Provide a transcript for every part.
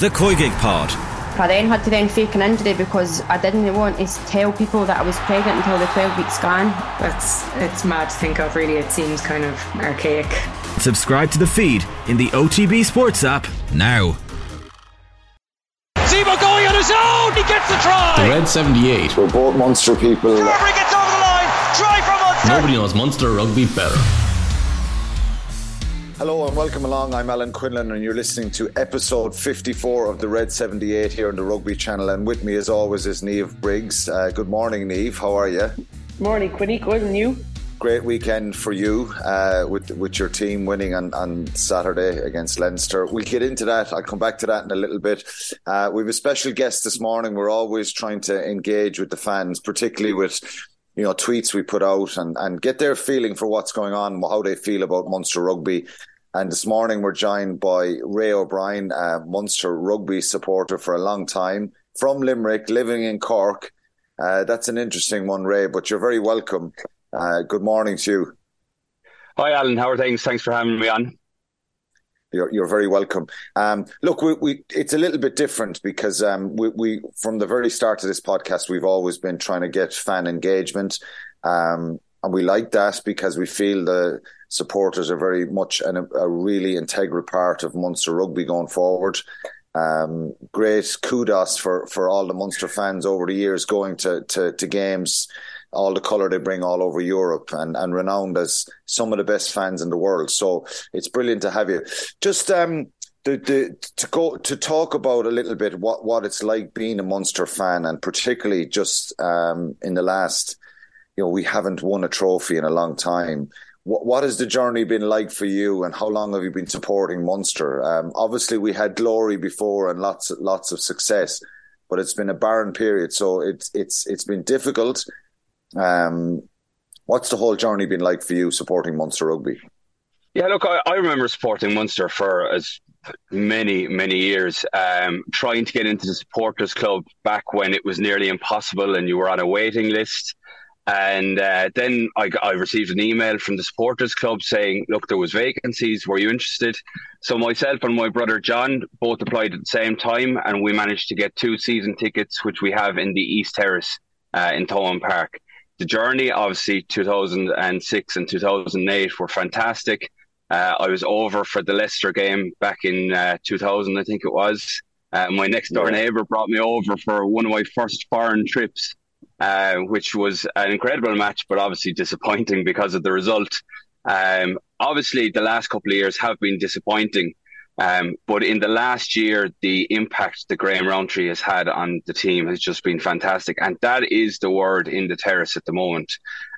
The Koigig Pod. I then had to then fake an injury because I didn't want to tell people that I was pregnant until the 12 week scan. That's it's mad to think of. Really, it seems kind of archaic. Subscribe to the feed in the OTB Sports app now. Zebo going on his own. He gets the try. The Red 78. We're both Munster people. Carbery gets over the line. Try from Munster. Nobody knows Munster rugby better. Hello and welcome along. I'm Alan Quinlan, and you're listening to episode 54 of the Red 78 here on the Rugby Channel. And with me, as always, is Niamh Briggs. Uh, good morning, Niamh. How are you? Morning, Quinny. Good, and you? Great weekend for you uh, with with your team winning on, on Saturday against Leinster. We'll get into that. I'll come back to that in a little bit. Uh, we have a special guest this morning. We're always trying to engage with the fans, particularly with you know tweets we put out and, and get their feeling for what's going on, how they feel about Munster rugby. And this morning we're joined by Ray O'Brien, a Munster rugby supporter for a long time from Limerick, living in Cork. Uh, that's an interesting one, Ray, but you're very welcome. Uh, good morning to you. Hi, Alan. How are things? Thanks for having me on. You're, you're very welcome. Um, look, we, we, it's a little bit different because um, we, we, from the very start of this podcast, we've always been trying to get fan engagement. Um, and we like that because we feel the supporters are very much an, a really integral part of Munster rugby going forward. Um, great kudos for, for all the Munster fans over the years going to, to, to games, all the colour they bring all over Europe and, and renowned as some of the best fans in the world. So it's brilliant to have you. Just um, the, the, to go to talk about a little bit what, what it's like being a Munster fan and particularly just um, in the last, you know, we haven't won a trophy in a long time what, what has the journey been like for you, and how long have you been supporting Munster? Um, obviously, we had glory before and lots lots of success, but it's been a barren period, so it's it's it's been difficult. Um, what's the whole journey been like for you supporting Munster rugby? Yeah, look, I, I remember supporting Munster for as many many years, um, trying to get into the supporters club back when it was nearly impossible, and you were on a waiting list. And uh, then I, I, received an email from the supporters club saying, "Look, there was vacancies. Were you interested?" So myself and my brother John both applied at the same time, and we managed to get two season tickets, which we have in the East Terrace uh, in Thomond Park. The journey, obviously, 2006 and 2008 were fantastic. Uh, I was over for the Leicester game back in uh, 2000, I think it was. Uh, my next door neighbour brought me over for one of my first foreign trips uh, which was an incredible match, but obviously disappointing because of the result. Um, obviously, the last couple of years have been disappointing. Um, but in the last year, the impact that Graham Rowntree has had on the team has just been fantastic. And that is the word in the terrace at the moment.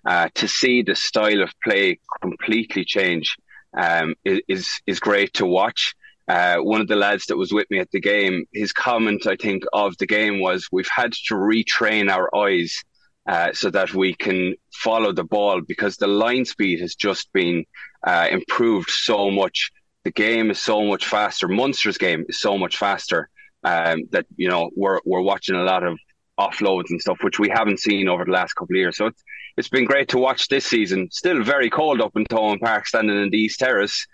Uh, to see the style of play completely change um, is, is great to watch. Uh, one of the lads that was with me at the game, his comment, I think, of the game was, "We've had to retrain our eyes uh, so that we can follow the ball because the line speed has just been uh, improved so much. The game is so much faster. Munster's game is so much faster um, that you know we're we're watching a lot of offloads and stuff, which we haven't seen over the last couple of years. So it's it's been great to watch this season. Still very cold up in Thomond Park, standing in the East Terrace.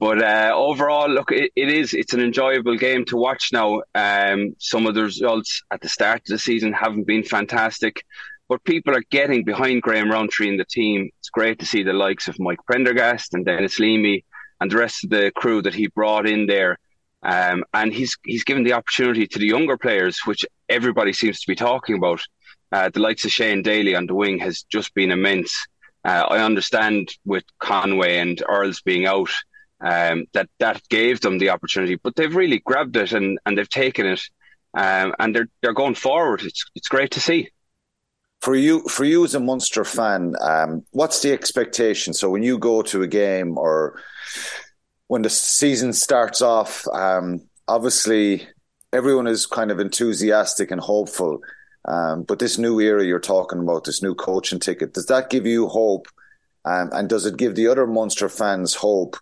But uh, overall, look, it, it is it's an enjoyable game to watch now. Um, some of the results at the start of the season haven't been fantastic, but people are getting behind Graham Rowntree and the team. It's great to see the likes of Mike Prendergast and Denis Leamy and the rest of the crew that he brought in there. Um, and he's he's given the opportunity to the younger players, which everybody seems to be talking about. Uh, the likes of Shane Daly on the wing has just been immense. Uh, I understand with Conway and Earls being out, um, that that gave them the opportunity. But they've really grabbed it and, and they've taken it, um, and they're they're going forward. It's it's great to see. For you, for you as a Munster fan, um, what's the expectation? So when you go to a game or when the season starts off, um, obviously everyone is kind of enthusiastic and hopeful. Um, but this new era you're talking about, this new coaching ticket, does that give you hope? Um, and does it give the other Munster fans hope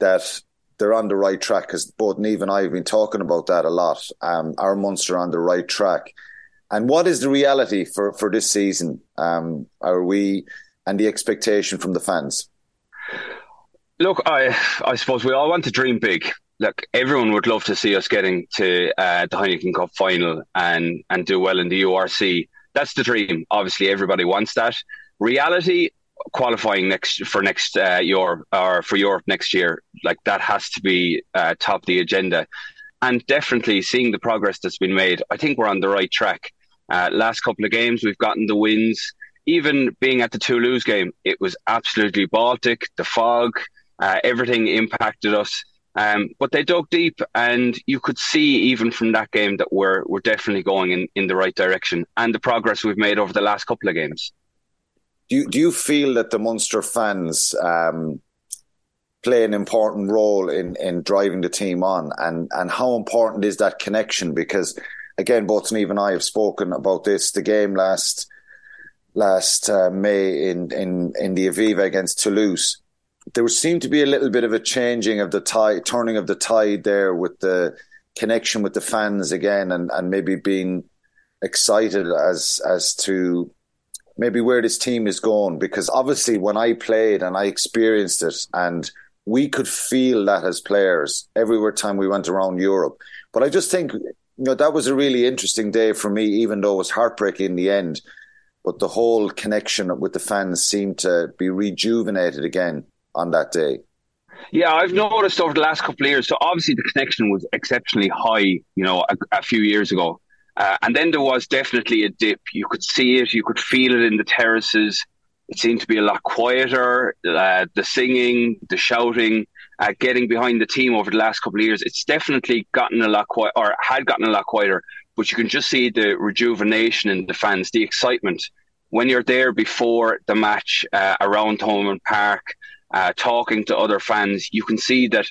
that they're on the right track because both Niamh and I have been talking about that a lot. Um, our Munster on the right track. And what is the reality for, for this season? Um, are we and the expectation from the fans? Look, I I suppose we all want to dream big, look, everyone would love to see us getting to uh, the Heineken Cup final and and do well in the URC. That's the dream. Obviously, everybody wants that. Reality, qualifying next for next uh, or for Europe next year, like that has to be uh, top the agenda. And definitely seeing the progress that's been made, I think we're on the right track. Uh, last couple of games, we've gotten the wins. Even being at the Toulouse game, it was absolutely Baltic. The fog, uh, everything impacted us. Um, but they dug deep, and you could see even from that game that we're we're definitely going in, in the right direction, and the progress we've made over the last couple of games. Do you, do you feel that the Munster fans um, play an important role in, in driving the team on, and and how important is that connection? Because again, both Niamh and I have spoken about this. The game last last uh, May in in in the Aviva against Toulouse there seemed to be a little bit of a changing of the tide, turning of the tide there with the connection with the fans again, and, and maybe being excited as as to maybe where this team is going. Because obviously, when I played and I experienced it, and we could feel that as players everywhere time we went around Europe. But I just think you know that was a really interesting day for me, even though it was heartbreaking in the end. But the whole connection with the fans seemed to be rejuvenated again on that day? Yeah, I've noticed over the last couple of years. So obviously the connection was exceptionally high, you know, a, a few years ago, uh, and then there was definitely a dip. You could see it, you could feel it in the terraces. It seemed to be a lot quieter. Uh, the singing, the shouting, uh, getting behind the team over the last couple of years, it's definitely gotten a lot quiet, or had gotten a lot quieter. But you can just see the rejuvenation in the fans, the excitement when you're there before the match uh, around Thomond Park uh, talking to other fans, you can see that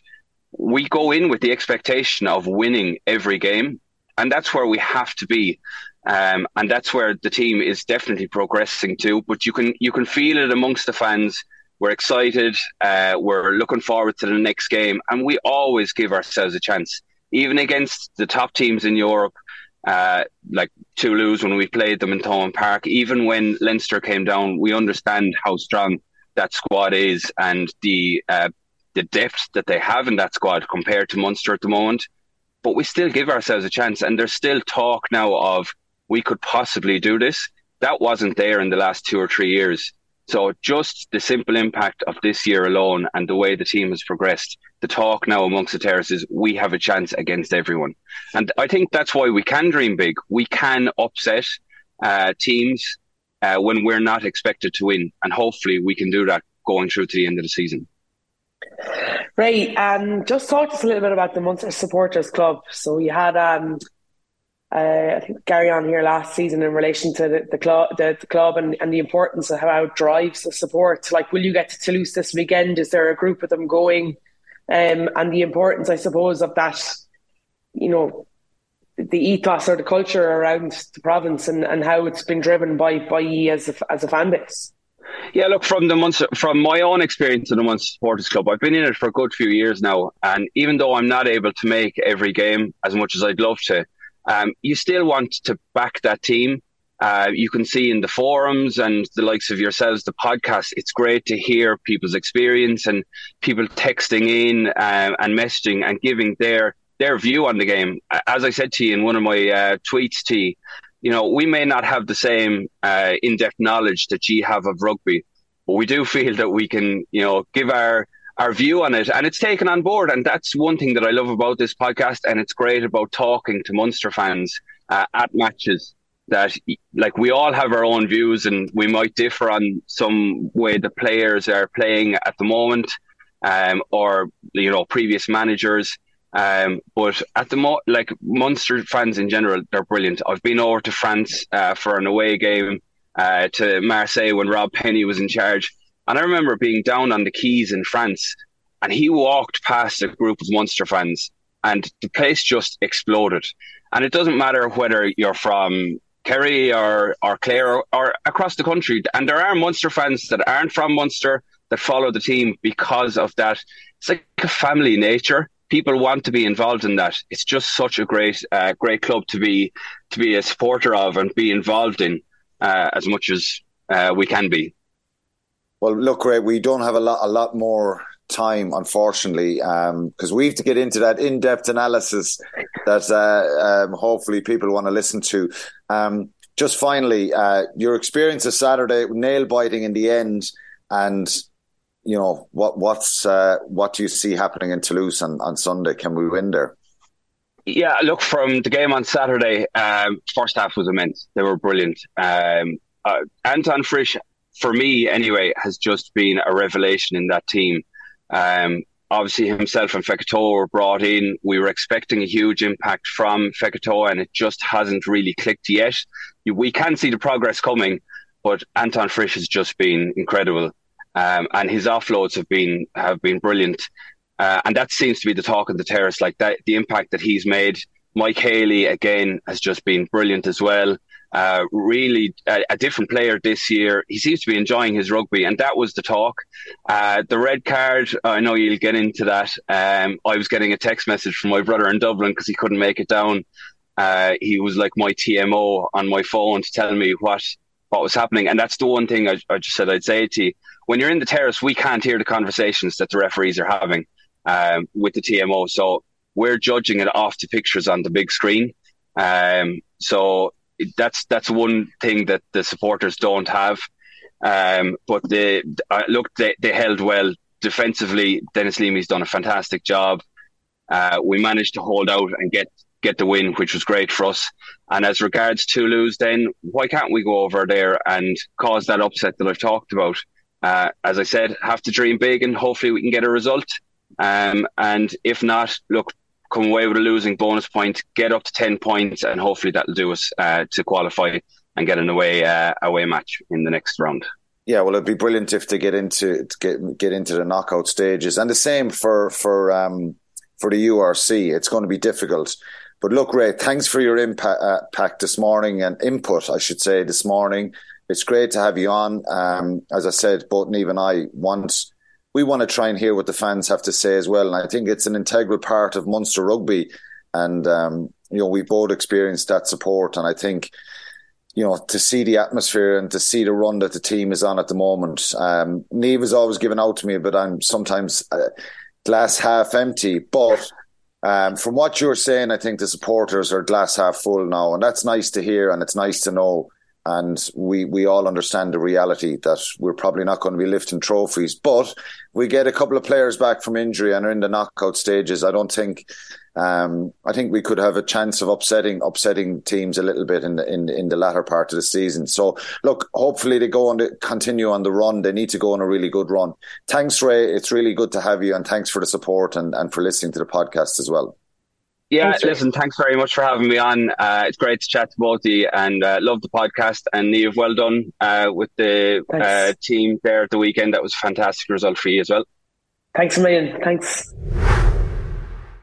we go in with the expectation of winning every game, and that's where we have to be. Um, and that's where the team is definitely progressing to. But you can you can feel it amongst the fans. We're excited. Uh, we're looking forward to the next game, and we always give ourselves a chance, even against the top teams in Europe. Uh, like Toulouse when we played them in Thomond Park, even when Leinster came down, we understand how strong that squad is and the uh, the depth that they have in that squad compared to Munster at the moment. But we still give ourselves a chance, and there's still talk now of we could possibly do this. That wasn't there in the last two or three years. So just the simple impact of this year alone and the way the team has progressed, the talk now amongst the terraces, we have a chance against everyone. And I think that's why we can dream big. We can upset uh, teams uh, when we're not expected to win. And hopefully we can do that going through to the end of the season. Right. Um, just talk to us a little bit about the Munster Supporters Club. So you had, um, uh, I think, Gary on here last season in relation to the, the club, the, the, club, and, and the importance of how it drives the support. Like, will you get to Toulouse this weekend? Is there a group of them going? Um, and the importance, I suppose, of that, you know, the ethos or the culture around the province and, and how it's been driven by by as a, as a fan base. Yeah, look from the Munster, from my own experience in the Munster Supporters Club, I've been in it for a good few years now, and even though I'm not able to make every game as much as I'd love to, um, you still want to back that team. Uh, you can see in the forums and the likes of yourselves, the podcast. It's great to hear people's experience and people texting in uh, and messaging and giving their their view on the game. As I said to you in one of my uh, tweets, to you, know, we may not have the same uh, in-depth knowledge that you have of rugby, but we do feel that we can, you know, give our our view on it, and it's taken on board. And that's one thing that I love about this podcast, and it's great about talking to Munster fans uh, at matches. That like we all have our own views, and we might differ on some way the players are playing at the moment, um, or you know previous managers. Um, but at the mo, like Munster fans in general, they're brilliant. I've been over to France uh, for an away game uh, to Marseille when Rob Penney was in charge, and I remember being down on the quays in France, and he walked past a group of Munster fans, and the place just exploded. And it doesn't matter whether you're from Kerry or or Clare or, or across the country, and there are Munster fans that aren't from Munster that follow the team because of that. It's like a family nature people want to be involved in that. It's just such a great, uh, great club to be to be a supporter of and be involved in uh, as much as uh, we can be. Well, look, Ray, we don't have a lot, a lot more time, unfortunately, because um, we have to get into that in-depth analysis that uh, um, hopefully people want to listen to. Um, just finally, uh, your experience of Saturday, nail biting in the end, and you know what what's uh, what do you see happening in Toulouse on, on Sunday? Can we win there? Yeah, look from the game on Saturday. Um, first half was immense. They were brilliant. Um, uh, Anton Frisch, for me anyway, has just been a revelation in that team. Um, obviously, himself and Fekitoa were brought in. We were expecting a huge impact from Fekitoa, and it just hasn't really clicked yet. We can see the progress coming, but Anton Frisch has just been incredible, um, and his offloads have been have been brilliant. Uh, and that seems to be the talk of the terrace, like that, the impact that he's made. Mike Haley, again, has just been brilliant as well. Uh, really a, a, different player this year. He seems to be enjoying his rugby, and that was the talk. Uh, the red card, I know you'll get into that. Um, I was getting a text message from my brother in Dublin because he couldn't make it down. Uh, he was like my TMO on my phone to tell me what what was happening, and that's the one thing I, I just said I'd say to you. When you're in the terrace, we can't hear the conversations that the referees are having um, with the TMO. So we're judging it off the pictures on the big screen. Um, so that's that's one thing that the supporters don't have. Um, but they uh, look, they, they held well defensively. Denis Leamy's done a fantastic job. Uh, we managed to hold out and get get the win, which was great for us. And as regards Toulouse, then why can't we go over there and cause that upset that I've talked about? Uh, as I said, have to dream big and hopefully we can get a result. Um, and if not, look, come away with a losing bonus point, get up to 10 points, and hopefully that'll do us uh, to qualify and get an away uh, away match in the next round. Yeah, well, it'd be brilliant if they get into get get into the knockout stages, and the same for for um, for the URC. It's going to be difficult, but look, Ray, thanks for your impact, uh, this morning and input, I should say, this morning. It's great to have you on. Um, as I said, both Niamh and I want we want to try and hear what the fans have to say as well. And I think it's an integral part of Munster rugby. And, um, you know, we both experienced that support. And I think, you know, to see the atmosphere and to see the run that the team is on at the moment. Um, Niamh is always given out to me, but I'm sometimes uh, glass half empty. But um, from what you're saying, I think the supporters are glass half full now. And that's nice to hear. And it's nice to know and we we all understand the reality that we're probably not going to be lifting trophies. But we get a couple of players back from injury and are in the knockout stages. I don't think. Um, I think we could have a chance of upsetting upsetting teams a little bit in the in, in the latter part of the season. So look, hopefully they go on to continue on the run. They need to go on a really good run. Thanks, Ray. It's really good to have you, and thanks for the support and, and for listening to the podcast as well. Yeah, thanks, listen, thanks very much for having me on. Uh, it's great to chat to both of you and uh, love the podcast. And Niamh, well done uh, with the uh, team there at the weekend. That was a fantastic result for you as well. Thanks a million. Thanks.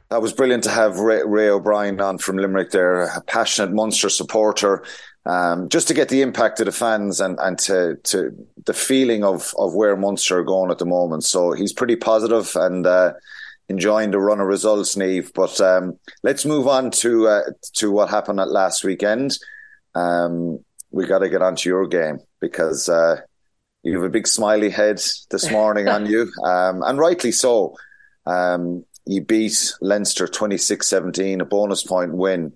That was brilliant to have Ray, Ray O'Brien on from Limerick there, a passionate Munster supporter. Um, just to get the impact of the fans and, and to, to the feeling of, of where Munster are going at the moment. So he's pretty positive and uh, enjoying the run of results, Niamh. But um, let's move on to uh, to what happened at last weekend. Um, we got to get onto your game because uh, you have a big smiley head this morning on you, um, and rightly so. Um, you beat Leinster 26-17, a bonus point win.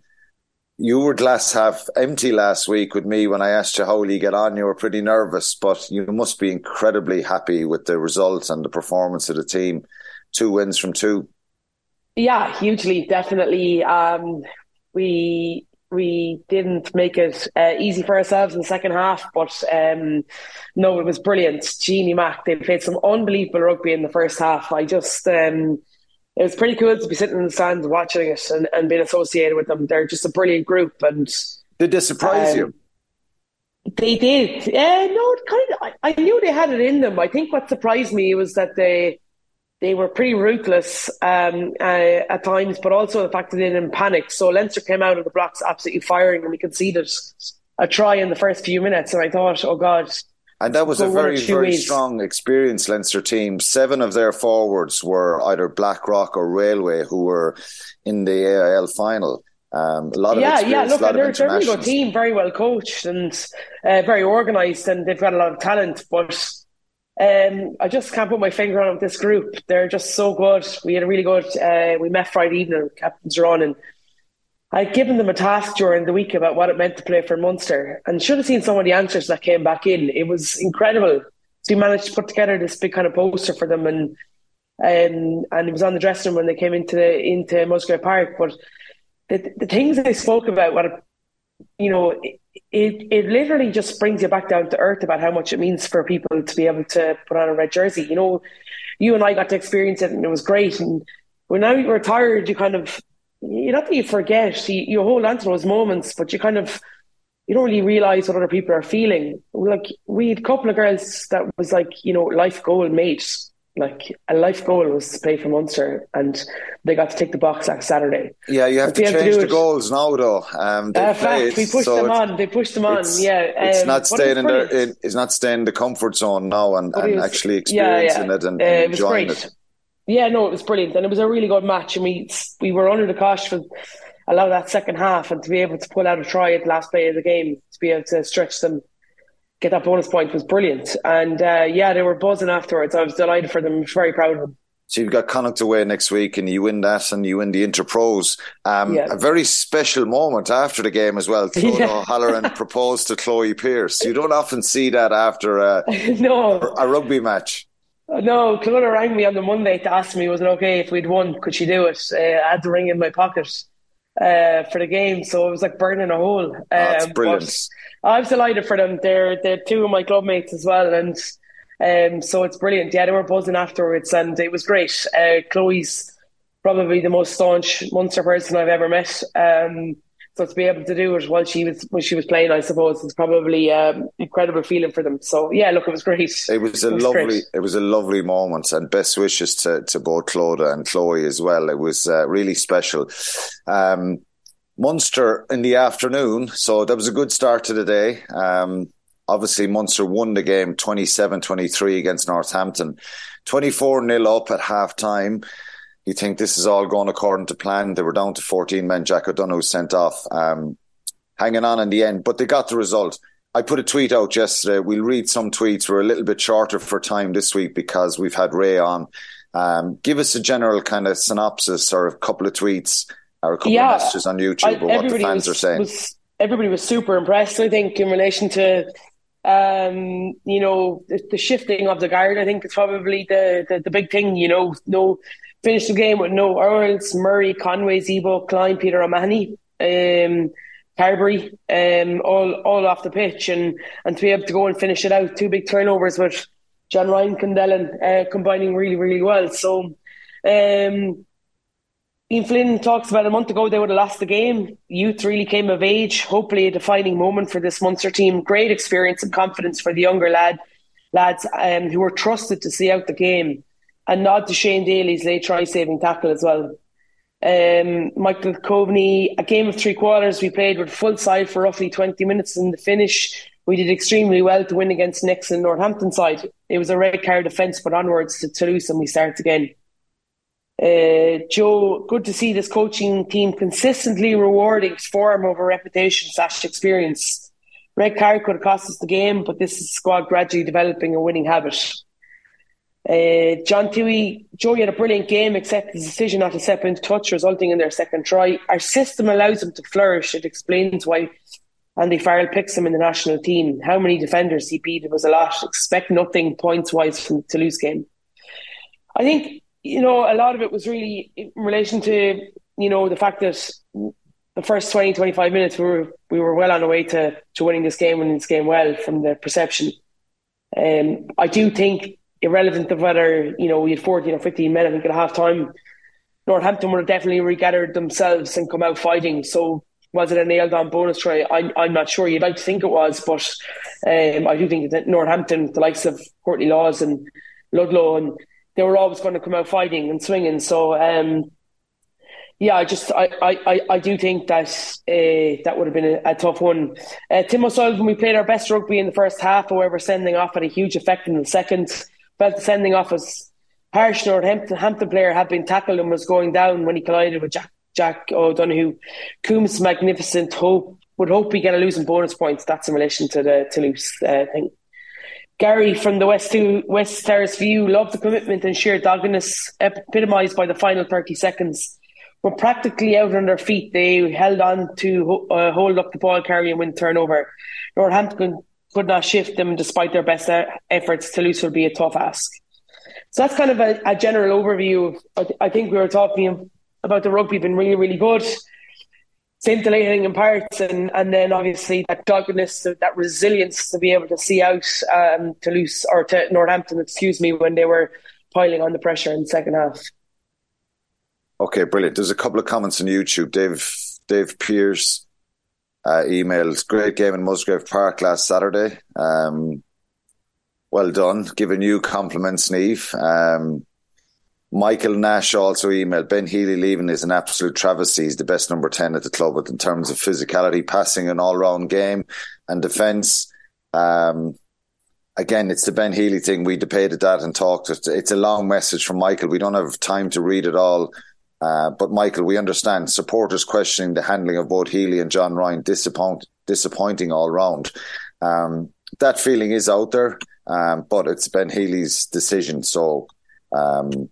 You were glass half empty last week with me when I asked you how will you get on. You were pretty nervous, but you must be incredibly happy with the results and the performance of the team two wins from two. Yeah, hugely, definitely. Um, we we didn't make it uh, easy for ourselves in the second half, but um, no, it was brilliant. Jeannie Mac, they played some unbelievable rugby in the first half. I just, um, it was pretty cool to be sitting in the stands watching it and, and being associated with them. They're just a brilliant group. And did they surprise um, you? They did. Uh, no, kind of. I, I knew they had it in them. I think what surprised me was that they they were pretty ruthless um, uh, at times, but also the fact that they didn't panic. So Leinster came out of the blocks absolutely firing, and we conceded a try in the first few minutes. And I thought, oh God. And that was a very, very ways. strong, experienced Leinster team. Seven of their forwards were either Blackrock or Railway, who were in the AIL final. Um, a lot of yeah, yeah. Look, they're, they're a really good team, very well coached and uh, very organised, and they've got a lot of talent. But Um, I just can't put my finger on this group. They're just so good. We had a really good. Uh, we met Friday evening. Captains on, and I'd given them a task during the week about what it meant to play for Munster, and should have seen some of the answers that came back in. It was incredible. So we managed to put together this big kind of poster for them, and um, and it was on the dressing room when they came into the, into Musgrave Park. But the the things they spoke about, what you know, it, it, it literally just brings you back down to earth about how much it means for people to be able to put on a red jersey. You know, you and I got to experience it, and it was great. And when now you're tired, you kind of you not that you forget, you, you hold on to those moments, but you kind of you don't really realize what other people are feeling. Like we had a couple of girls that was like you know life goal mate. Like a life goal was to play for Munster, and they got to take the box on Saturday. Yeah, you have to change to the goals now, though. Um, uh, fact, we pushed so them on. They pushed them on. Yeah, um, it's not staying in their. It, it's not staying in the comfort zone now, and, and was, actually experiencing yeah, yeah. it and, uh, and it enjoying it. Yeah, no, it was brilliant, and it was a really good match. And we we were under the cosh for a lot of that second half, and to be able to pull out a try at the last play of the game, to be able to stretch them, get that bonus point was brilliant. And uh, yeah, they were buzzing afterwards. I was delighted for them. Very proud of them. So you've got Connacht away next week, and you win that, and you win the Interpros. Um, yeah. A very special moment after the game as well. Clodagh yeah. O'Halloran proposed to Chloe Pierce. You don't often see that after a, no. a rugby match. No, Clodagh rang me on the Monday to ask me was it okay if we'd won, could she do it? Uh, I had the ring in my pocket uh, for the game, so it was like burning a hole. Um, that's brilliant. I was delighted for them. They're they're two of my club mates as well, and um, so it's brilliant. Yeah, they were buzzing afterwards, and it was great. Uh, Chloe's probably the most staunch Munster person I've ever met. Um, so to be able to do it while she was when she was playing, I suppose, it's probably um, incredible feeling for them. So yeah, look, it was great. It was a it was lovely, great. it was a lovely moment, and best wishes to to both Clodagh and Chloe as well. It was uh, really special. Um, Munster in the afternoon, so that was a good start to the day. Um, obviously, Munster won the game 27-23 against Northampton, twenty four 0 up at half time you think this is all going according to plan. They were down to 14 men. Jack O'Donoghue sent off, um, hanging on in the end, but they got the result. I put a tweet out yesterday. We'll read some tweets. We're a little bit shorter for time this week because we've had Ray on. Um, give us a general kind of synopsis or a couple of tweets or a couple yeah, of messages on YouTube I, what the fans was, are saying. Was, everybody was super impressed, I think, in relation to um, you know, the, the, shifting of the guard. I think it's probably the, the, the big thing. You know, no finished the game with no Earls, Murray, Conway, Zebo, Kleyn, Peter O'Mahony, um, Carbery, um, all all off the pitch, and and to be able to go and finish it out, two big turnovers with John Ryan Kendellen uh, combining really really well. So. Um, Ian Flynn talks about a month ago they would have lost the game. Youth really came of age. Hopefully, a defining moment for this Munster team. Great experience and confidence for the younger lad lads um, who were trusted to see out the game and nod to Shane Daly's late try saving tackle as well. Um, Michael Coveney, a game of three quarters. We played with full side for roughly 20 minutes. In the finish, we did extremely well to win against Nixon Northampton side. It was a red card defence, but onwards to Toulouse and we start again. Uh, Joe, good to see this coaching team consistently rewarding form over reputation slash experience. Red card could have cost us the game, but this is squad gradually developing a winning habit. Uh, John Toohey, Joey had a brilliant game, except the decision not to step into touch, resulting in their second try. Our system allows them to flourish. It explains why Andy Farrell picks him in the national team. How many defenders he beat? It was a lot. Expect nothing points wise from the Toulouse game. I think, you know, a lot of it was really in relation to, you know, the fact that the first 20, 25 minutes we were we were well on the way to, to winning this game, winning this game well from the perception. Um, I do think irrelevant of whether you know we had 14 or 15 men I think at half time Northampton would have definitely regathered themselves and come out fighting. So was it a nailed on bonus try? I'm, I'm not sure. You'd like to think it was but um, I do think that Northampton the likes of Courtney Lawes and Ludlam and they were always going to come out fighting and swinging so um, yeah, I just I, I, I do think that uh, that would have been a, a tough one. Uh, Tim O'Sullivan, we played our best rugby in the first half, however, sending off had a huge effect in the second felt the sending off was harsh. Northampton Hampton player had been tackled and was going down when he collided with Jack Jack O'Donoghue. Coombs magnificent hope would hope we get a losing bonus points. That's in relation to the Toulouse uh, thing. Gary from the West to West Terrace View loved the commitment and sheer doggedness epitomised by the final 30 seconds. Were practically out on their feet. They held on to uh, hold up the ball carry and win turnover. Northampton could not shift them despite their best efforts. Toulouse will be a tough ask. So that's kind of a, a general overview. I, th- I, think we were talking about the rugby being really, really good scintillating in parts, and and then obviously that doggedness, that resilience to be able to see out um, Toulouse or to Northampton, excuse me, when they were piling on the pressure in the second half. Okay, brilliant. There's a couple of comments on YouTube. Dave Dave Pierce uh, emailed, "Great game in Musgrave Park last Saturday. Um, well done. Giving you compliments, Niamh. Um, Michael Nash also emailed Ben Healy leaving is an absolute travesty. He's the best number 10 at the club but in terms of physicality, passing, an all round game and defence. Um, again, it's the Ben Healy thing. We debated that and talked. It's a long message from Michael. We don't have time to read it all. Uh, but Michael, we understand supporters questioning the handling of both Healy and John Ryan disappoint, disappointing all round. Um, that feeling is out there, um, but it's Ben Healy's decision. So, um,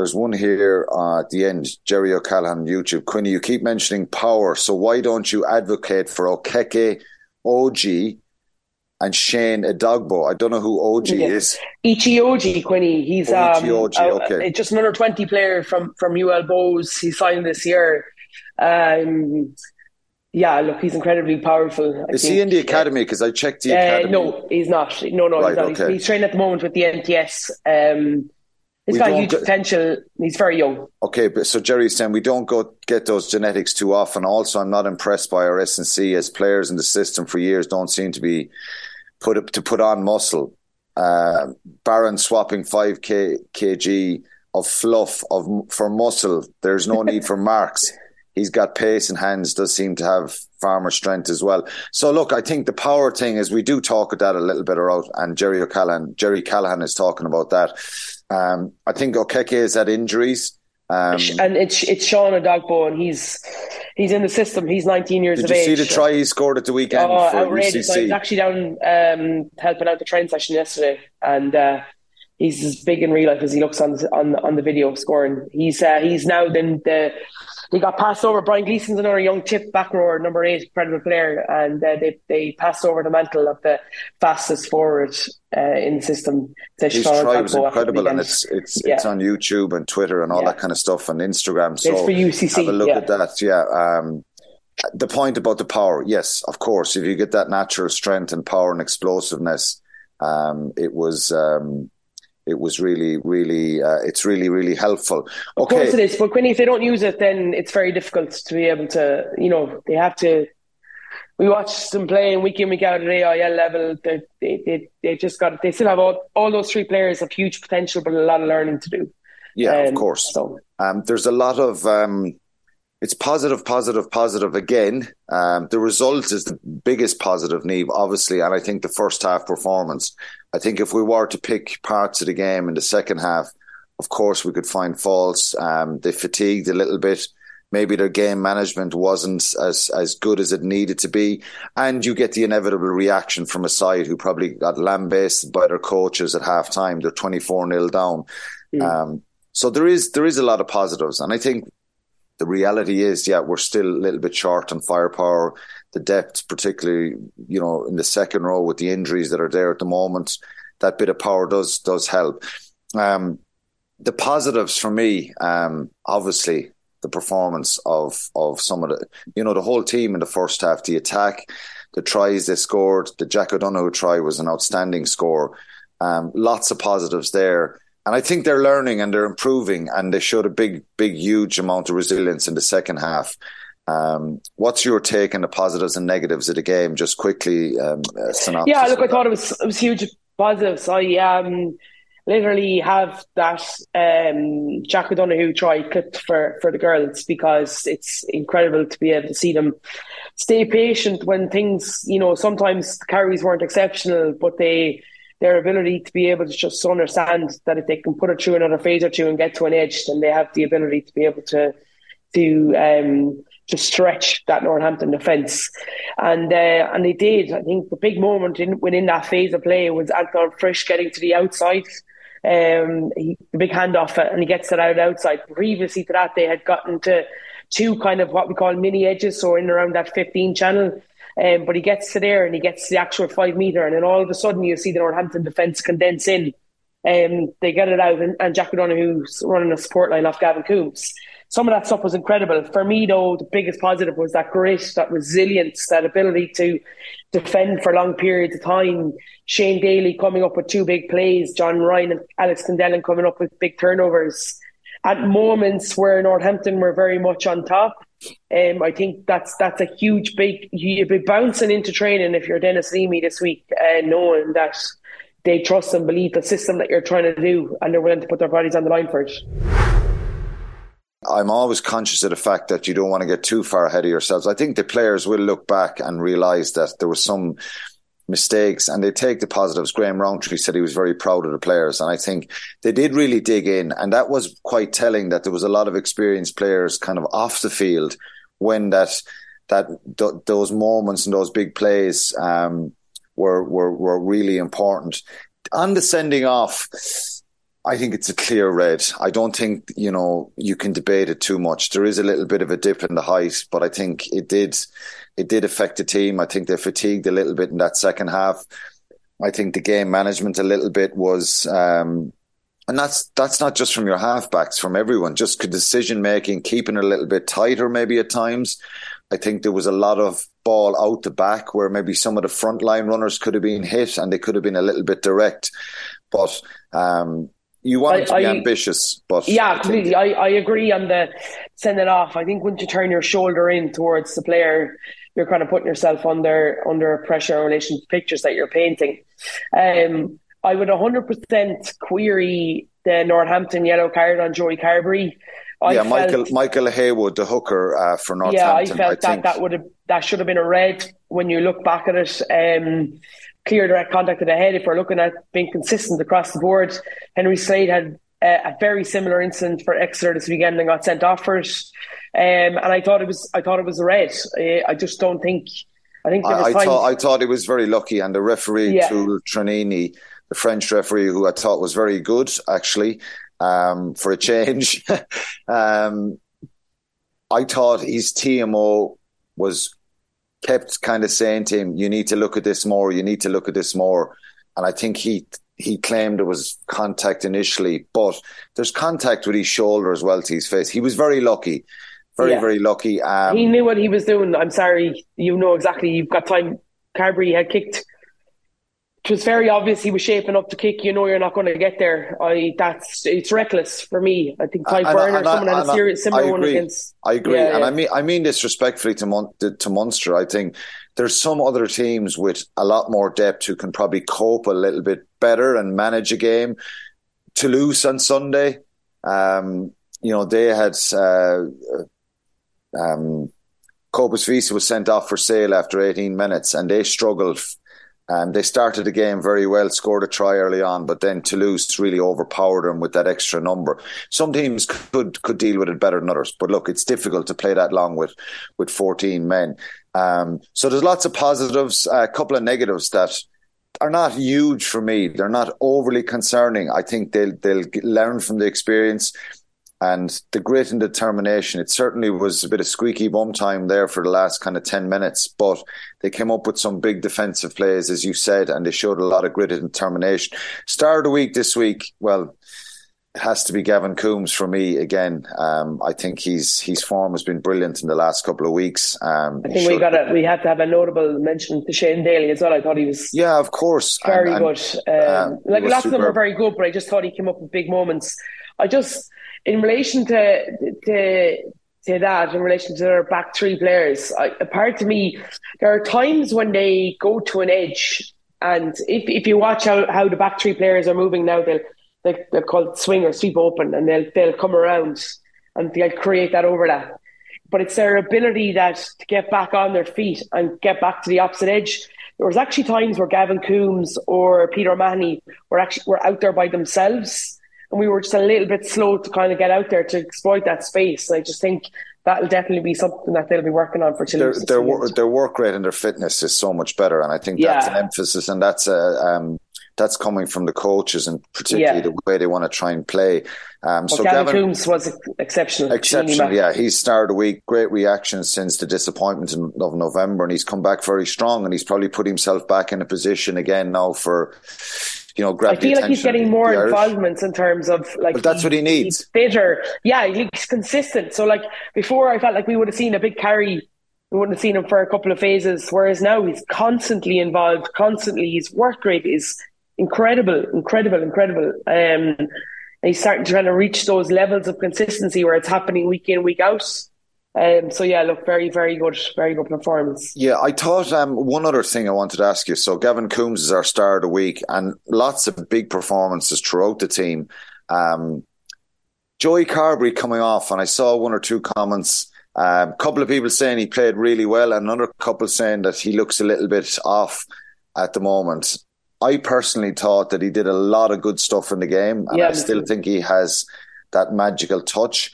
there's one here uh, at the end, Jerry O'Callaghan YouTube. Quinny, you keep mentioning power, so why don't you advocate for Okeke, OG, and Shane Edogbo? I don't know who OG yeah. is. Ichi OG, Quinny. He's um, OG, okay. just another 20 player from, from UL Bohs. He signed this year. Um, yeah, look, he's incredibly powerful. I is think. he in the academy? Because I checked the uh, academy. No, he's not. No, no, right, he's not. Okay. He's, he's training at the moment with the NTS. Um, He's got huge potential. He's very young. Okay, but so Jerry's saying we don't go get those genetics too often. Also, I'm not impressed by our S&C as players in the system for years don't seem to be put up to put on muscle. Uh, Barron swapping five k kg of fluff of for muscle. There's no need for marks. He's got pace and hands. Does seem to have farmer strength as well. So look, I think the power thing is we do talk about that a little bit around, and Jerry O'Callaghan, Jerry Callahan is talking about that. Um, I think Okeke has had injuries. Um, and it's it's Sean Edogbo, and he's he's in the system. He's 19 years of age. Did you see the try he scored at the weekend? Oh, outrageous! I was actually down um, helping out the train session yesterday, and uh, he's as big in real life as he looks on on on the video scoring. He's uh, he's now been the he got passed over. Brian Gleeson's another young chip back rower, number eight, incredible player, and uh, they they passed over the mantle of the fastest forward uh, in the system. His try was incredible, and it's it's yeah. it's on YouTube and Twitter and all yeah. that kind of stuff and Instagram. So it's for UCC. Have a look yeah. at that. Yeah. Um, the point about the power, yes, of course. If you get that natural strength and power and explosiveness, um, it was. Um, it was really, really, uh, it's really, really helpful. Okay. Of course it is, but Quinny, if they don't use it, then it's very difficult to be able to, you know, they have to. We watch them playing week in, week out at AIL level. They, they, they, they just got, they still have all, all those three players have huge potential, but a lot of learning to do. Yeah, um, of course. So. Um, there's a lot of, um, it's positive, positive, positive again. Um, the result is the biggest positive, Niamh, obviously, and I think the first half performance. I think if we were to pick parts of the game in the second half, of course, we could find faults. Um, they fatigued a little bit. Maybe their game management wasn't as as good as it needed to be, and you get the inevitable reaction from a side who probably got lambasted by their coaches at half time. They're twenty four 0 down. Mm. Um, so there is there is a lot of positives, and I think the reality is, yeah, we're still a little bit short on firepower. The depth, particularly, you know, in the second row with the injuries that are there at the moment, that bit of power does does help. Um, the positives for me, um, obviously, the performance of of some of the, you know, the whole team in the first half, the attack, the tries they scored, the Jack O'Donoghue try was an outstanding score. Um, lots of positives there. And I think they're learning and they're improving, and they showed a big, big, huge amount of resilience in the second half. Um, what's your take on the positives and negatives of the game? Just quickly, um, Yeah, look, I thought it was it was huge positives. I um, literally have that um, Jack O'Donoghue try clipped for for the girls because it's incredible to be able to see them stay patient when things, you know, sometimes the carries weren't exceptional, but they their ability to be able to just understand that if they can put it through another phase or two and get to an edge, then they have the ability to be able to to um, to stretch that Northampton defence, and uh, and they did. I think the big moment in, within that phase of play was Anton Frisch getting to the outside. Um, he, the big handoff, uh, and he gets it out outside. Previously to that, they had gotten to two kind of what we call mini edges, so in around that 15 channel. Um, but he gets to there and he gets the actual five metre, and then all of a sudden you see the Northampton defence condense in. Um, they get it out, and, and Jack O'Donoghue's running a support line off Gavin Coombs. Some of that stuff was incredible. For me, though, the biggest positive was that grit, that resilience, that ability to defend for long periods of time. Shane Daly coming up with two big plays, John Ryan and Alex Kendellen coming up with big turnovers. At moments where Northampton were very much on top, um, I think that's that's a huge big you'd be bouncing into training if you're Denis Leamy this week, uh, knowing that they trust and believe the system that you're trying to do, and they're willing to put their bodies on the line for it. I'm always conscious of the fact that you don't want to get too far ahead of yourselves. I think the players will look back and realise that there was some mistakes and they take the positives. Graham Rowntree said he was very proud of the players. And I think they did really dig in. And that was quite telling that there was a lot of experienced players kind of off the field when that, that th- those moments and those big plays, um, were, were, were really important. On the sending off, I think it's a clear red. I don't think, you know, you can debate it too much. There is a little bit of a dip in the height, but I think it did, it did affect the team. I think they fatigued a little bit in that second half. I think the game management a little bit was, um, and that's that's not just from your halfbacks, from everyone. Just decision making, keeping it a little bit tighter, maybe at times. I think there was a lot of ball out the back where maybe some of the front line runners could have been hit and they could have been a little bit direct. But um, you want I, to be I, ambitious, but yeah, I completely. I, I agree on the send it off. I think once you turn your shoulder in towards the player, you're kind of putting yourself under under pressure in relation to pictures that you're painting. Um, I would 100% query the Northampton yellow card on Joey Carbery. I yeah, felt, Michael Michael Haywood, the hooker uh, for Northampton. Yeah, I felt I that that would have that should have been a red when you look back at it. Um, clear direct contact to the head. If we're looking at being consistent across the board, Henry Slade had a very similar incident for Exeter this weekend and got sent off for it. Um, and I thought it was I thought it was a red. Uh, I just don't think. I think I, I thought I thought it was very lucky, and the referee yeah. to Trainini, the French referee, who I thought was very good actually, um, for a change. um, I thought his TMO was kept kind of saying to him, "You need to look at this more. You need to look at this more." And I think he he claimed there was contact initially, but there's contact with his shoulder as well to his face. He was very lucky, very yeah. very lucky. Um, he knew what he was doing. I'm sorry, you know exactly. You've got time. Carbery had kicked it was very obvious he was shaping up to kick. You know, you're not going to get there. I that's it's reckless for me. I think Ty Burner, someone had a serious similar one against. I agree, yeah, and yeah. I mean I mean this respectfully to Mon- to Munster. I think there's some other teams with a lot more depth who can probably cope a little bit better and manage a game. Toulouse on Sunday, um, you know, they had uh, um, Cobus Wiese was sent off for Sale after 18 minutes, and they struggled um, they started the game very well, scored a try early on, but then Toulouse really overpowered them with that extra number. Some teams could could deal with it better than others, but look, it's difficult to play that long with with 14 men. Um, so there's lots of positives, a couple of negatives that are not huge for me. They're not overly concerning. I think they'll they'll learn from the experience and the grit and determination. It certainly was a bit of squeaky bum time there for the last kind of 10 minutes, but they came up with some big defensive plays, as you said, and they showed a lot of grit and determination. Star of the week this week, well, it has to be Gavin Coombs for me again. Um, I think he's his form has been brilliant in the last couple of weeks. Um, I think we got a, we had to have a notable mention to Shane Daly as well. I thought he was yeah, of course, very and, good. Um, uh, like lots superb. of them were very good, but I just thought he came up with big moments. I just in relation to to to that, in relation to their back three players, I, apart to me, there are times when they go to an edge, and if if you watch how, how the back three players are moving now, they'll they, they're called swing or sweep open, and they'll they'll come around and they'll create that overlap. But it's their ability that to get back on their feet and get back to the opposite edge. There was actually times where Gavin Coombs or Peter Mahony were actually were out there by themselves and we were just a little bit slow to kind of get out there to exploit that space. I just think that'll definitely be something that they'll be working on for their children. their, their work rate and their fitness is so much better, and I think that's Yeah. an emphasis, and that's a um, that's coming from the coaches and particularly Yeah. the way they want to try and play. Um, But so Gavin, Gavin, Coombs was exceptional. exceptional, yeah, he's started a week. Great reaction since the disappointment of November, and he's come back very strong, and he's probably put himself back in a position again now for you know grab I feel like he's getting more involvement in terms of like. But that's what he needs. He's fitter. Yeah, he's consistent. So like before, I felt like we would have seen a big carry. We wouldn't have seen him for a couple of phases. Whereas now he's constantly involved. Constantly, his work rate is incredible, incredible, incredible. Um, and he's starting to kind of reach those levels of consistency where it's happening week in, week out. Um, so yeah, look, very, very good, very good performance. Yeah, I thought um, one other thing I wanted to ask you. So Gavin Coombs is our star of the week, and lots of big performances throughout the team. Um, Joey Carbery coming off, and I saw one or two comments. A um, couple of people saying he played really well, and another couple saying that he looks a little bit off at the moment. I personally thought that he did a lot of good stuff in the game, and Yeah, I still think he has that magical touch.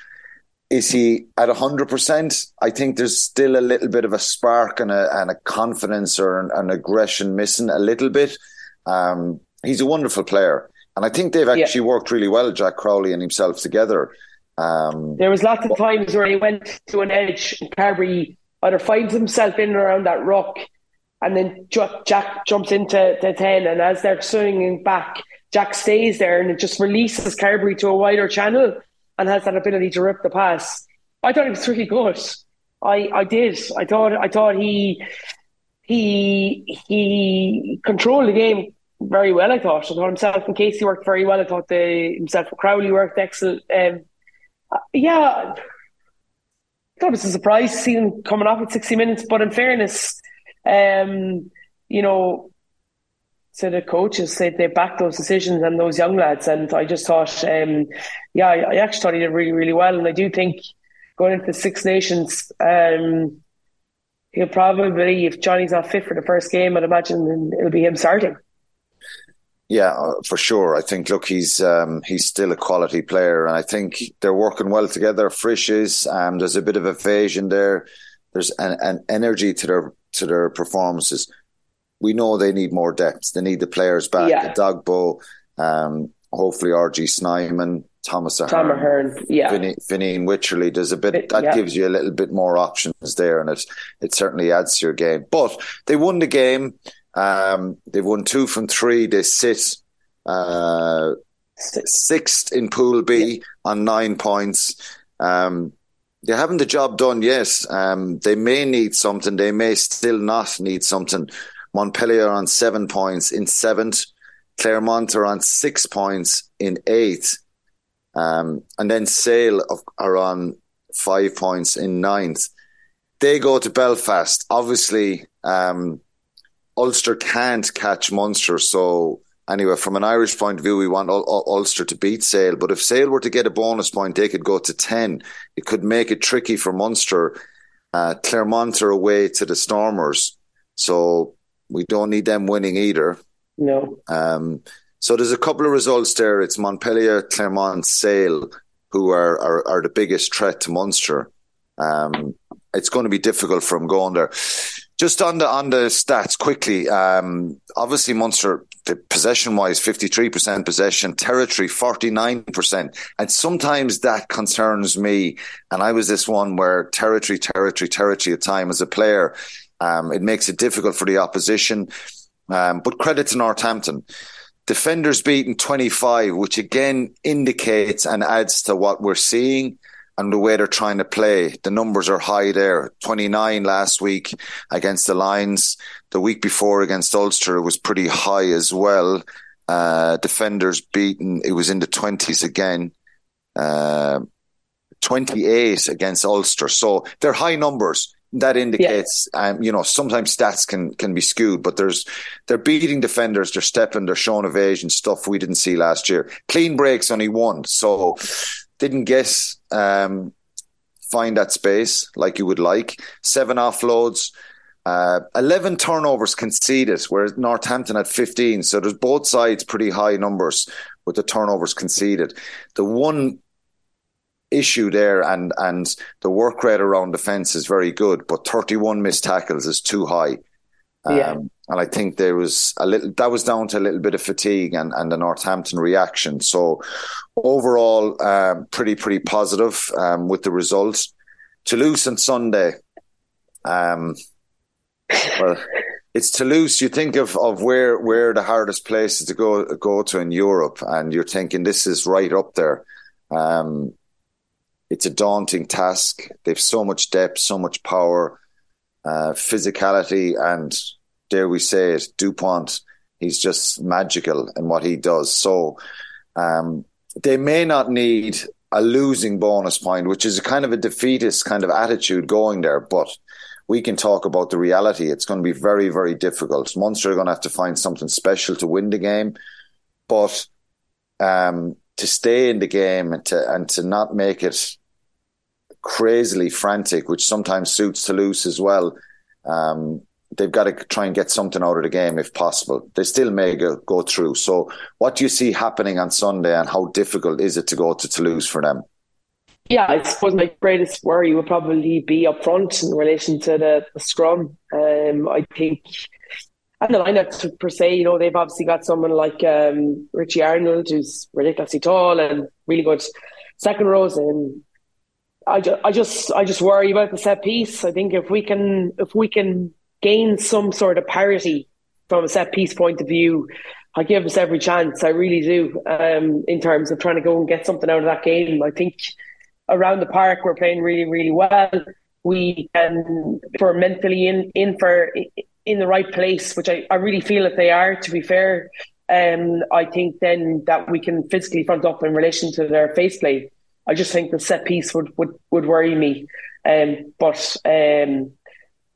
Is he at 100%? I think there's still a little bit of a spark and a, and a confidence or an, an aggression missing a little bit. Um, he's a wonderful player. And I think they've actually worked really well, Jack Crowley and himself together. Um, There was lots of times where he went to an edge and Carbery either finds himself in and around that rock and then Jack jumps into the 10 and as they're swinging back, Jack stays there and it just releases Carbery to a wider channel and has that ability to rip the pass. I thought he was really good. I, I did. I thought I thought he he he controlled the game very well. I thought. I thought himself and Casey worked very well. I thought the himself and Crowley worked excellent. Um, uh, yeah, I thought it was a surprise to see him coming off at sixty minutes. But in fairness, um, you know, so the coaches they they backed those decisions and those young lads, and I just thought, um, yeah, I, I actually thought he did really really well, and I do think going into the Six Nations. Um, He'll probably, if Johnny's not fit for the first game, I'd imagine it'll be him starting. Yeah, uh, for sure. I think look, he's um, he's still a quality player, and I think they're working well together. Frisch is. Um, there's a bit of evasion there. There's an, an energy to their to their performances. We know they need more depth. They need the players back. Yeah. Dogbo, um, hopefully RG Snyman, Thomas Ahern, Tom Ahern, yeah. Vinny Wycherley. There's a bit that yeah. gives you a little bit more options there, and it it certainly adds to your game. But they won the game. Um, they've won two from three. They sit uh, sixth in Pool B on nine points. Um, they haven't the job done yet. Um, they may need something. They may still not need something. Montpellier are on seven points in seventh. Clermont are on six points in eighth. Um, and then Sale are on five points in ninth. They go to Belfast. Obviously, um, Ulster can't catch Munster. So, anyway, from an Irish point of view, we want Ul- Ul- Ulster to beat Sale. But if Sale were to get a bonus point, they could go to 10. It could make it tricky for Munster. Uh, Clermont are away to the Stormers. So, we don't need them winning either. No. Um, so there's a couple of results there. It's Montpellier, Clermont, Sale, who are, are, are the biggest threat to Munster. Um, it's going to be difficult for them going there. Just on the on the stats quickly. Um, obviously, Munster the possession wise, fifty three percent possession, territory forty nine percent, and sometimes that concerns me. And I was this one where territory, territory, territory at time as a player. Um, it makes it difficult for the opposition. Um, but credit to Northampton. Defenders beaten 25, which again indicates and adds to what we're seeing and the way they're trying to play. The numbers are high there. 29 last week against the Lions. The week before against Ulster was pretty high as well. Uh, defenders beaten, it was in the 20s again. Uh, 28 against Ulster. So they're high numbers. That indicates, um, you know, sometimes stats can can be skewed, but there's they're beating defenders, they're stepping, they're showing evasion stuff we didn't see last year. Clean breaks only one, so didn't guess um, find that space like you would like. Seven offloads, uh, eleven turnovers conceded, whereas Northampton had fifteen. So there's both sides pretty high numbers with the turnovers conceded. The one issue there, and and the work rate around defence is very good, but 31 missed tackles is too high. Um, Yeah. And I think there was a little that was down to a little bit of fatigue and, and the Northampton reaction. So overall, um, pretty pretty positive um, with the results. Toulouse on Sunday. Um, well, it's Toulouse. You think of, of where where the hardest places to go go to in Europe, and you're thinking this is right up there. Um, it's a daunting task. They've so much depth, so much power, uh, physicality, and dare we say it, Dupont. He's just magical in what he does. So um, they may not need a losing bonus point, which is a kind of a defeatist kind of attitude going there, but we can talk about the reality. It's going to be very, very difficult. Munster are going to have to find something special to win the game, but um, to stay in the game and to and to not make it crazily frantic, which sometimes suits Toulouse as well. Um, they've got to try and get something out of the game if possible. They still may go, go through. So, what do you see happening on Sunday, and how difficult is it to go to Toulouse for them? Yeah, I suppose my greatest worry would probably be up front in relation to the, the scrum. Um, I think, and the lineup per se, you know, they've obviously got someone like um, Richie Arnold, who's ridiculously tall and really good second rows, and I, ju- I just, I just worry about the set piece. I think if we can, if we can gain some sort of parity from a set piece point of view, I give us every chance. I really do. Um, in terms of trying to go and get something out of that game, I think around the park we're playing really, really well. We can, we're mentally in in for in the right place, which I, I really feel that they are. To be fair, um, I think then that we can physically front up in relation to their face play. I just think the set piece would would, would worry me. Um, but um,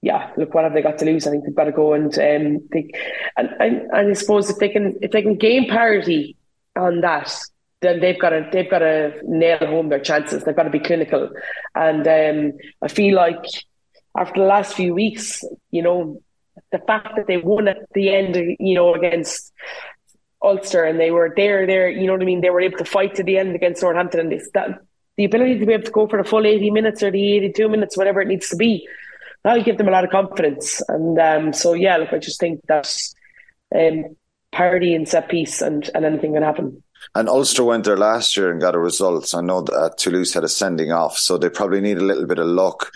yeah, look, what have they got to lose? I think they've got to go and um, think, and, and and I suppose if they can if they can gain parity on that, then they've got to they've got to nail home their chances. They've got to be clinical, and um, I feel like after the last few weeks, you know, the fact that they won at the end, you know, against Ulster and they were there, there, you know what I mean. They were able to fight to the end against Northampton, and it's that the ability to be able to go for the full eighty minutes or the eighty-two minutes, whatever it needs to be. That'll give them a lot of confidence, and um, so yeah, look, I just think that um, parity and set piece and, and anything can happen. And Ulster went there last year and got a result. I know that uh, Toulouse had a sending off, so they probably need a little bit of luck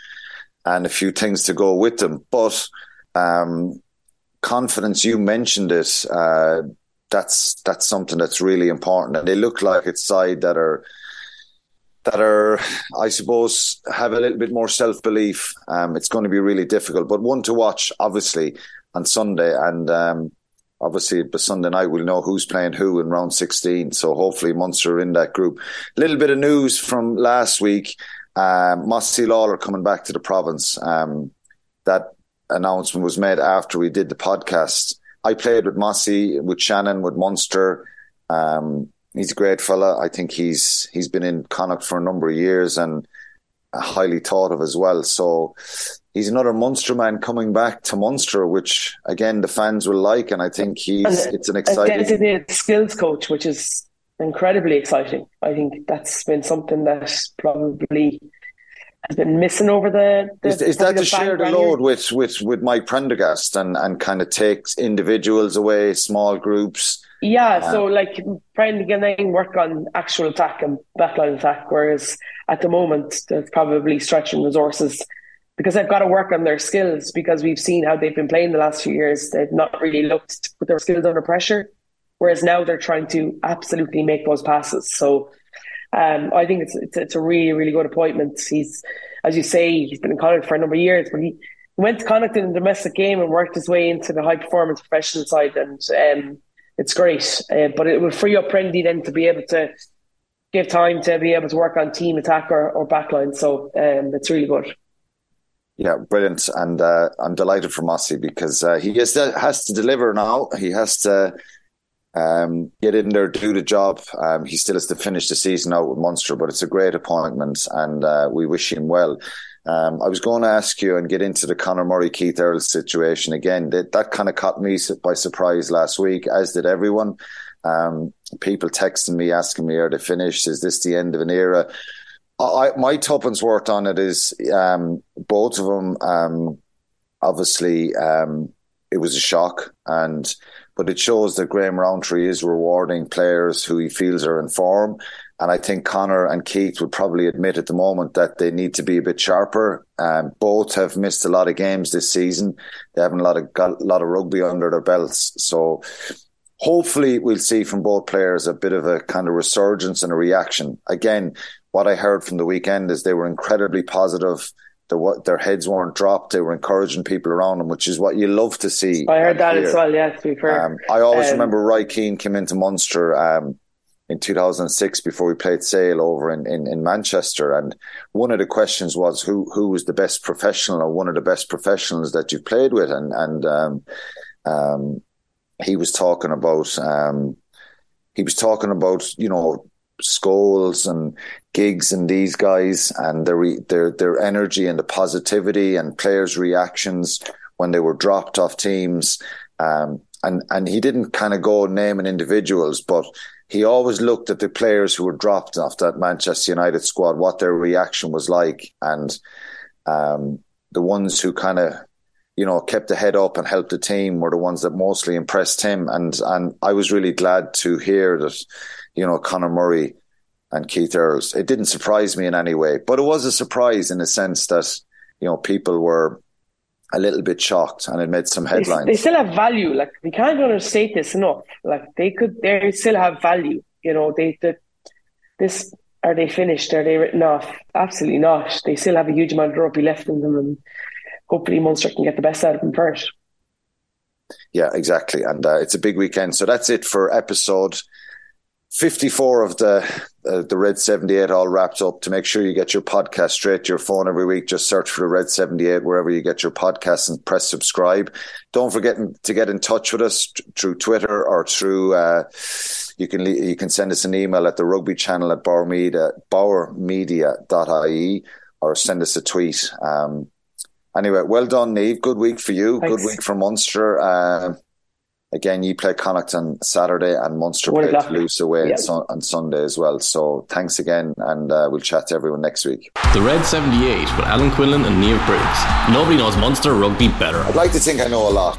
and a few things to go with them. But um, confidence, you mentioned it. Uh, that's that's something that's really important. And they look like it's side that are that are, I suppose, have a little bit more self belief. Um, it's going to be really difficult, but one to watch, obviously, on Sunday. And um, obviously, by Sunday night, we'll know who's playing who in round 16. So hopefully, Munster are in that group. A little bit of news from last week um, Mossy Lawler coming back to the province. Um, that announcement was made after we did the podcast. I played with Mossy, with Shannon, with Munster. Um, he's a great fella. I think he's he's been in Connacht for a number of years and highly thought of as well. So he's another Munster man coming back to Munster, which again the fans will like, and I think he's it's an exciting. designated skills coach, which is incredibly exciting. I think that's been something that probably has been missing over the. the Is, is that to share the load with, with, with Mike Prendergast and, and kind of takes individuals away, small groups? Yeah, uh, so like Ganning work on actual attack and backline attack, whereas at the moment they're probably stretching resources because they've got to work on their skills because we've seen how they've been playing the last few years. They've not really looked to put their skills under pressure, whereas now they're trying to absolutely make those passes. So um, I think it's, it's it's a really really good appointment. He's as you say he's been in Connacht for a number of years, but he went to Connacht in the domestic game and worked his way into the high performance professional side and. Um, it's great, uh, but it will free up Prendy then to be able to give time to be able to work on team attack or, or backline. So um, it's really good. Yeah, brilliant. And uh, I'm delighted for Mossy because uh, he has to, has to deliver now. He has to um, get in there, do the job. Um, he still has to finish the season out with Munster, but it's a great appointment and uh, we wish him well. Um, I was going to ask you and get into the Conor Murray Keith Earl situation again. That, that kind of caught me by surprise last week, as did everyone. Um, people texting me, asking me, are they finished? Is this the end of an era? I, my tuppence worth on it is um, both of them. Um, obviously, it was a shock, and but it shows that Graham Rowntree is rewarding players who he feels are in form. And I think Conor and Keith would probably admit at the moment that they need to be a bit sharper. Um, both have missed a lot of games this season. They haven't a lot of got a lot of rugby under their belts. So hopefully we'll see from both players a bit of a kind of resurgence and a reaction. Again, what I heard from the weekend is they were incredibly positive. The, their heads weren't dropped. They were encouraging people around them, which is what you love to see. I heard that here. as well. Yeah, to be fair. Um, I always um, remember Roy Keane came into Munster um, in 2006 before we played Sale over in, in, in, Manchester, and one of the questions was who who was the best professional or one of the best professionals that you've played with, and and um, um, he was talking about um, he was talking about you know Scholes and Giggs and these guys and their their their energy and the positivity and players' reactions when they were dropped off teams. Um, and and he didn't kind of go naming individuals, but he always looked at the players who were dropped off that Manchester United squad, what their reaction was like, and um, the ones who kind of you know, kept the head up and helped the team were the ones that mostly impressed him. And and I was really glad to hear that, you know, Conor Murray and Keith Earls. It didn't surprise me in any way, but it was a surprise in the sense that, you know, people were a little bit shocked and it made some headlines. They, they still have value. Like we can't understate this enough. Like they could, they still have value. You know, they, they this are they finished? Are they written off? Absolutely not. They still have a huge amount of rugby left in them, and hopefully Munster can get the best out of them first. Yeah, exactly. And uh, it's a big weekend. So that's it for episode 54 of the uh, the Red 78 all wrapped up. To make sure you get your podcast straight to your phone every week, just search for the Red 78 wherever you get your podcasts and press subscribe. Don't forget to get in touch with us t- through Twitter or through. Uh, you can you can send us an email at the rugby channel at bauermedia, bauermedia.ie or send us a tweet. Um, Anyway, well done, Niamh. Good week for you. Thanks. Good week for Munster. Uh, again, you play Connacht on Saturday and Munster play Toulouse away yep. on, on, Sunday as well. So thanks again, and uh, we'll chat to everyone next week. The Red 78 with Alan Quinlan and Niamh Briggs. Nobody knows Munster rugby better. I'd like to think I know a lot.